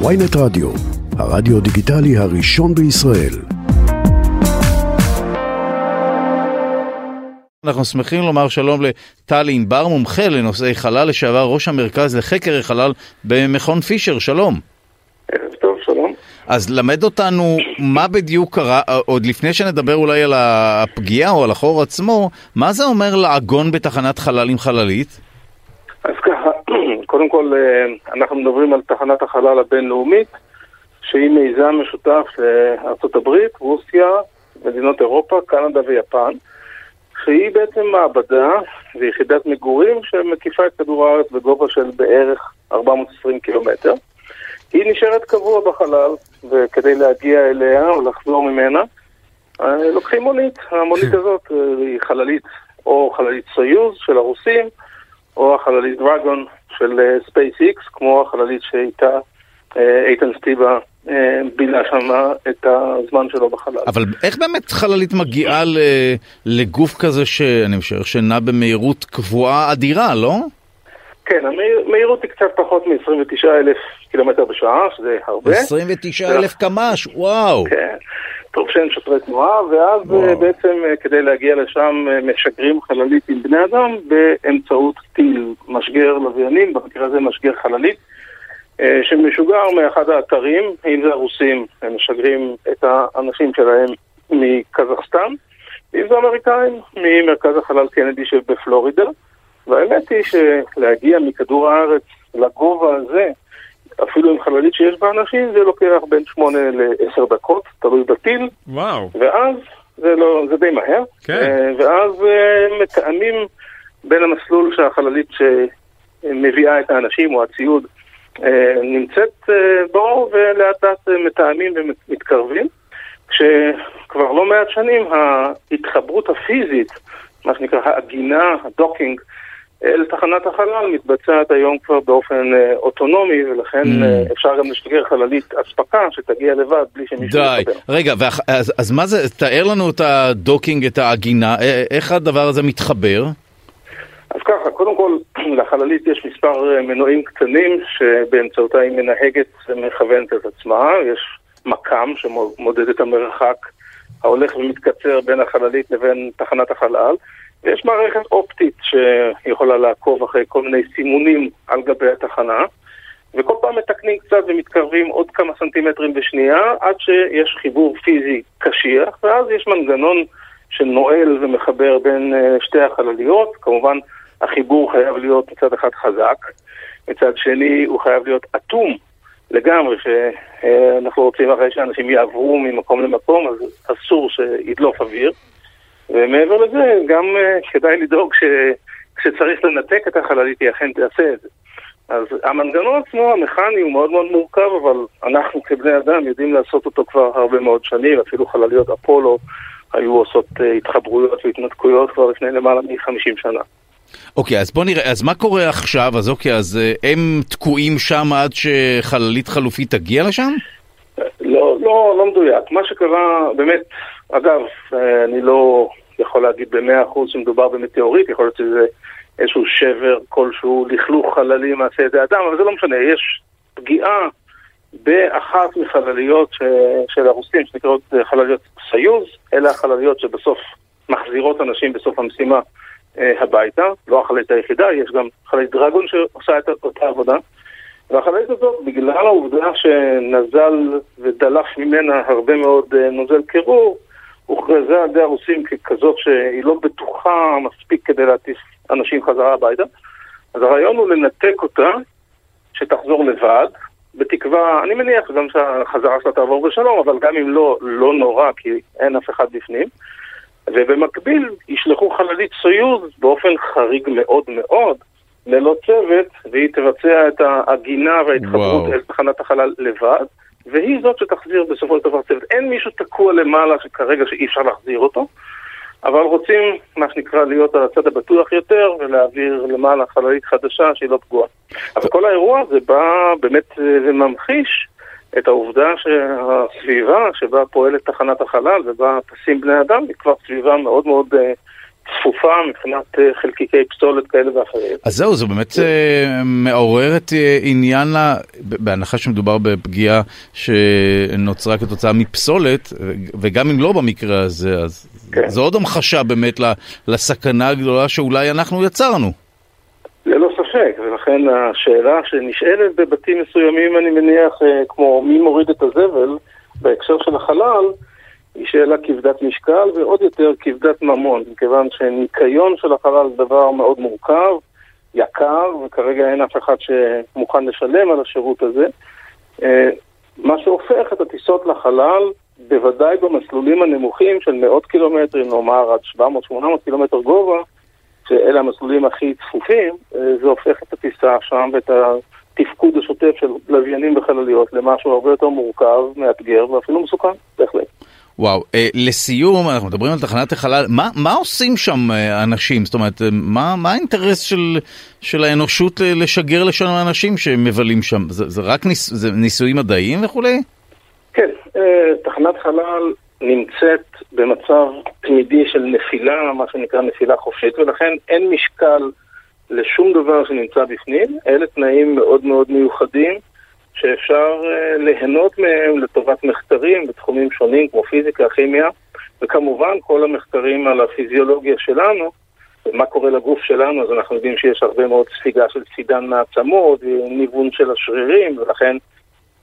ויינט רדיו, הרדיו דיגיטלי הראשון בישראל. אנחנו שמחים לומר שלום לטלי ענבר, מומחה לנושאי חלל, לשעבר ראש המרכז לחקר החלל במכון פישר, שלום. ערב טוב, שלום. אז למד אותנו מה בדיוק קרה, עוד לפני שנדבר אולי על הפגיעה או על החור עצמו, מה זה אומר לעגון בתחנת חלל עם חללית? אז ככה, קודם כל אנחנו מדברים על תחנת החלל הבינלאומית, שהיא מיזם משותף לארה"ב, רוסיה, מדינות אירופה, קנדה ויפן, שהיא בעצם מעבדה ויחידת מגורים שמקיפה את כדור הארץ בגובה של בערך 420 קילומטר. היא נשארת קבוע בחלל, וכדי להגיע אליה או לחזור ממנה, לוקחים מונית. המונית הזאת היא חללית, או חללית סויוז של הרוסים, או החללית Dragon של SpaceX, כמו החללית שאיתה איתן סטיבה בילה שם את הזמן שלו בחלל. אבל איך באמת חללית מגיעה לגוף כזה שאני משער שנע במהירות קבועה אדירה, לא? כן, המהירות היא קצת פחות מ-29 אלף קילומטר בשעה, שזה הרבה. 29 אלף קמ"ש, וואו. כן, טוב שאין שוטרי תנועה, ואז וואו. בעצם כדי להגיע לשם משגרים חללית עם בני אדם באמצעות טיל, משגר לוויינים, במקרה הזה משגר חללית. שמשוגר מאחד האתרים, אם זה הרוסים, הם משגרים את האנשים שלהם מקזחסטן, אם זה אמריקאים, ממרכז החלל קנדי שבפלורידה. והאמת היא שלהגיע מכדור הארץ לגובה הזה, אפילו עם חללית שיש בה אנשים, זה לוקח בין 8 ל-10 דקות, תלוי בטיל. וואו. ואז, זה, לא, זה די מהר. כן. ואז מתאמים בין המסלול שהחללית שמביאה את האנשים או הציוד נמצאת בו, ולאט לאט מתאמים ומתקרבים. כשכבר לא מעט שנים ההתחברות הפיזית, מה שנקרא העגינה, הדוקינג, אל תחנת החלל מתבצעת היום כבר באופן אוטונומי, ולכן mm. אפשר גם לשגר חללית אספקה שתגיע לבד בלי שמישהו ידבר. די, רגע, ואח, אז, אז מה זה, תאר לנו את הדוקינג, את העגינה, איך הדבר הזה מתחבר? אז ככה, קודם כל, לחללית יש מספר מנועים קטנים שבאמצעותה היא מנהגת ומכוונת את עצמה, יש מקם שמודד את המרחק ההולך ומתקצר בין החללית לבין תחנת החלל. יש מערכת אופטית שיכולה לעקוב אחרי כל מיני סימונים על גבי התחנה, וכל פעם מתקנים קצת ומתקרבים עוד כמה סנטימטרים בשנייה, עד שיש חיבור פיזי קשיח, ואז יש מנגנון שנועל ומחבר בין שתי החלליות. כמובן, החיבור חייב להיות מצד אחד חזק, מצד שני הוא חייב להיות אטום לגמרי, שאנחנו רוצים אחרי שאנשים יעברו ממקום למקום, אז אסור שידלוף אוויר. ומעבר לזה, גם uh, כדאי לדאוג שכשצריך לנתק את החללית, היא אכן תעשה את זה. אז המנגנון עצמו, המכני, הוא מאוד מאוד מורכב, אבל אנחנו כבני אדם יודעים לעשות אותו כבר הרבה מאוד שנים, אפילו חלליות אפולו היו עושות uh, התחברויות והתנתקויות כבר לפני למעלה מ-50 שנה. אוקיי, אז בוא נראה, אז מה קורה עכשיו? אז אוקיי, אז uh, הם תקועים שם עד שחללית חלופית תגיע לשם? לא, לא, לא מדויק. מה שקרה, באמת, אגב, אני לא יכול להגיד במאה אחוז שמדובר במטאוריט, יכול להיות שזה איזשהו שבר כלשהו, לכלוך חללי מעשה ידי אדם, אבל זה לא משנה, יש פגיעה באחת מחלליות ש... של הרוסים, שנקראות חלליות סיוז, אלה החלליות שבסוף מחזירות אנשים בסוף המשימה אה, הביתה, לא החללית היחידה, יש גם חללית דרגון שעושה את אותה עבודה. והחללית הזאת, בגלל העובדה שנזל ודלף ממנה הרבה מאוד נוזל קירור, הוכרזה על ידי הרוסים ככזאת שהיא לא בטוחה מספיק כדי להטיס אנשים חזרה הביתה. אז הרעיון הוא לנתק אותה, שתחזור לבד, בתקווה, אני מניח גם שהחזרה שלה תעבור בשלום, אבל גם אם לא, לא נורא, כי אין אף אחד בפנים. ובמקביל ישלחו חללית סויוז באופן חריג מאוד מאוד, ללא צוות, והיא תבצע את העגינה וההתחברות אל תחנת החלל לבד, והיא זאת שתחזיר בסופו של דבר צוות. אין מישהו תקוע למעלה שכרגע שאי אפשר להחזיר אותו, אבל רוצים, מה שנקרא, להיות על הצד הבטוח יותר, ולהעביר למעלה חללית חדשה שהיא לא פגועה. אבל כל האירוע הזה בא באמת וממחיש את העובדה שהסביבה שבה פועלת תחנת החלל ובה טסים בני אדם היא כבר סביבה מאוד מאוד צפופה מבחינת אה, חלקיקי פסולת כאלה ואחרים. אז זהו, זה באמת אה, מעורר את אה, עניין, ה... בהנחה שמדובר בפגיעה שנוצרה כתוצאה מפסולת, וגם אם לא במקרה הזה, אז כן. זו עוד המחשה באמת לסכנה הגדולה שאולי אנחנו יצרנו. ספק, ולכן השאלה שנשאלת בבתים מסוימים, אני מניח, כמו מי מוריד את הזבל, בהקשר של החלל, היא שאלה כבדת משקל ועוד יותר כבדת ממון, מכיוון שניקיון של החלל זה דבר מאוד מורכב, יקר, וכרגע אין אף אחד שמוכן לשלם על השירות הזה. אה, מה שהופך את הטיסות לחלל, בוודאי במסלולים הנמוכים של מאות קילומטרים, נאמר עד 700-800 קילומטר גובה, שאלה המסלולים הכי צפופים, אה, זה הופך את הטיסה שם ואת התפקוד השוטף של לוויינים וחלליות למשהו הרבה יותר מורכב, מאתגר ואפילו מסוכן, בהחלט. וואו, אה, לסיום, אנחנו מדברים על תחנת החלל, מה, מה עושים שם אה, אנשים? זאת אומרת, אה, מה, מה האינטרס של, של האנושות לשגר לשם אנשים שמבלים שם? זה, זה רק ניס, זה ניסויים מדעיים וכולי? כן, אה, תחנת חלל נמצאת במצב תמידי של נפילה, מה שנקרא נפילה חופשית, ולכן אין משקל לשום דבר שנמצא בפנים, אלה תנאים מאוד מאוד מיוחדים. שאפשר אה, ליהנות מהם לטובת מחקרים בתחומים שונים כמו פיזיקה, כימיה, וכמובן כל המחקרים על הפיזיולוגיה שלנו, ומה קורה לגוף שלנו, אז אנחנו יודעים שיש הרבה מאוד ספיגה של סידן מעצמות, ניוון של השרירים, ולכן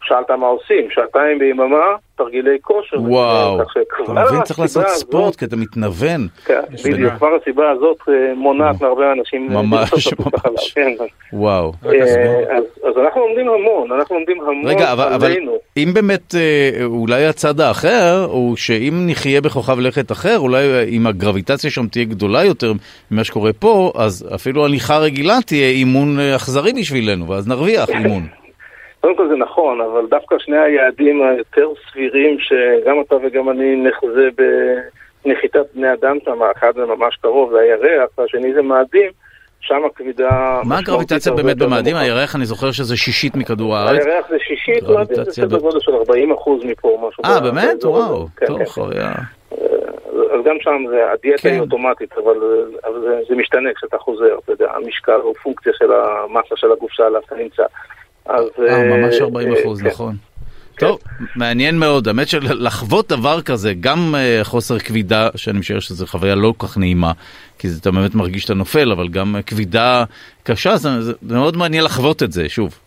שאלת מה עושים, שעתיים ביממה, תרגילי כושר. וואו, אתה מבין, צריך לעשות ספורט כי אתה מתנוון. כן, בדיוק, כבר הסיבה הזאת אה, מונעת מהרבה אנשים. אה, ממש, ממש. כן. וואו. אה, אז אנחנו לומדים המון, אנחנו לומדים המון רגע, אבל אם באמת, אולי הצד האחר, הוא שאם נחיה בכוכב לכת אחר, אולי אם הגרביטציה שם תהיה גדולה יותר ממה שקורה פה, אז אפילו הליכה רגילה תהיה אימון אכזרי בשבילנו, ואז נרוויח אימון. קודם כל זה נכון, אבל דווקא שני היעדים היותר סבירים שגם אתה וגם אני נחזה בנחיתת בני אדם שם, האחד זה ממש קרוב, זה הירח, והשני זה מאדים, שם הכבידה... מה הגרביטציה באמת במאדים? הירח אני זוכר שזה שישית מכדור הארץ. הירח זה שישית, מאדים זה סדר גודל של 40 אחוז מפה, משהו. אה, באמת? וואו, כן, טוב, כן, כן. חוויה. אז גם שם זה, הדיאטה היא אוטומטית, אבל, זה, משתנה כשאתה חוזר, אתה יודע, המשקל הוא פונקציה של המסה של הגוף שעליו אתה נמצא. אז... אה, ממש 40 אה, אחוז, כן. נכון. טוב, מעניין מאוד, האמת שלחוות דבר כזה, גם uh, חוסר כבידה, שאני משער שזו חוויה לא כל כך נעימה, כי אתה באמת מרגיש שאתה נופל, אבל גם כבידה קשה, זה, זה מאוד מעניין לחוות את זה, שוב.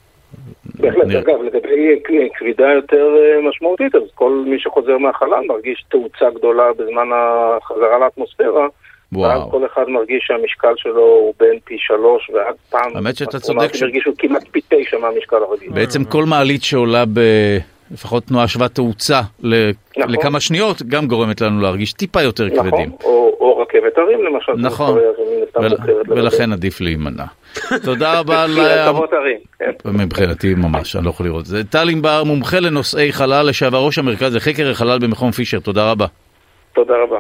בהחלט, נראה. אגב, לגבי כבידה יותר משמעותית, אז כל מי שחוזר מהחלל מרגיש תאוצה גדולה בזמן החזרה לאטמוספירה. וואו. ואז כל אחד מרגיש שהמשקל שלו הוא בין פי שלוש ועד פעם. האמת שאתה צודק. ש... הרגישו כמעט פי תשע מהמשקל הרגיל. בעצם כל מעלית שעולה ב... לפחות תנועה שוות תאוצה נכון. לכמה שניות, גם גורמת לנו להרגיש טיפה יותר נכון. כבדים. או, או רכבת הרים למשל. נכון, ול... ולכן עדיף להימנע. תודה רבה על... רכבות הרים, כן. מבחינתי ממש, אני לא יכול לראות את זה. טל ענבר, מומחה לנושאי חלל, לשעבר ראש המרכז לחקר החלל במכון פישר, תודה רבה. תודה רבה.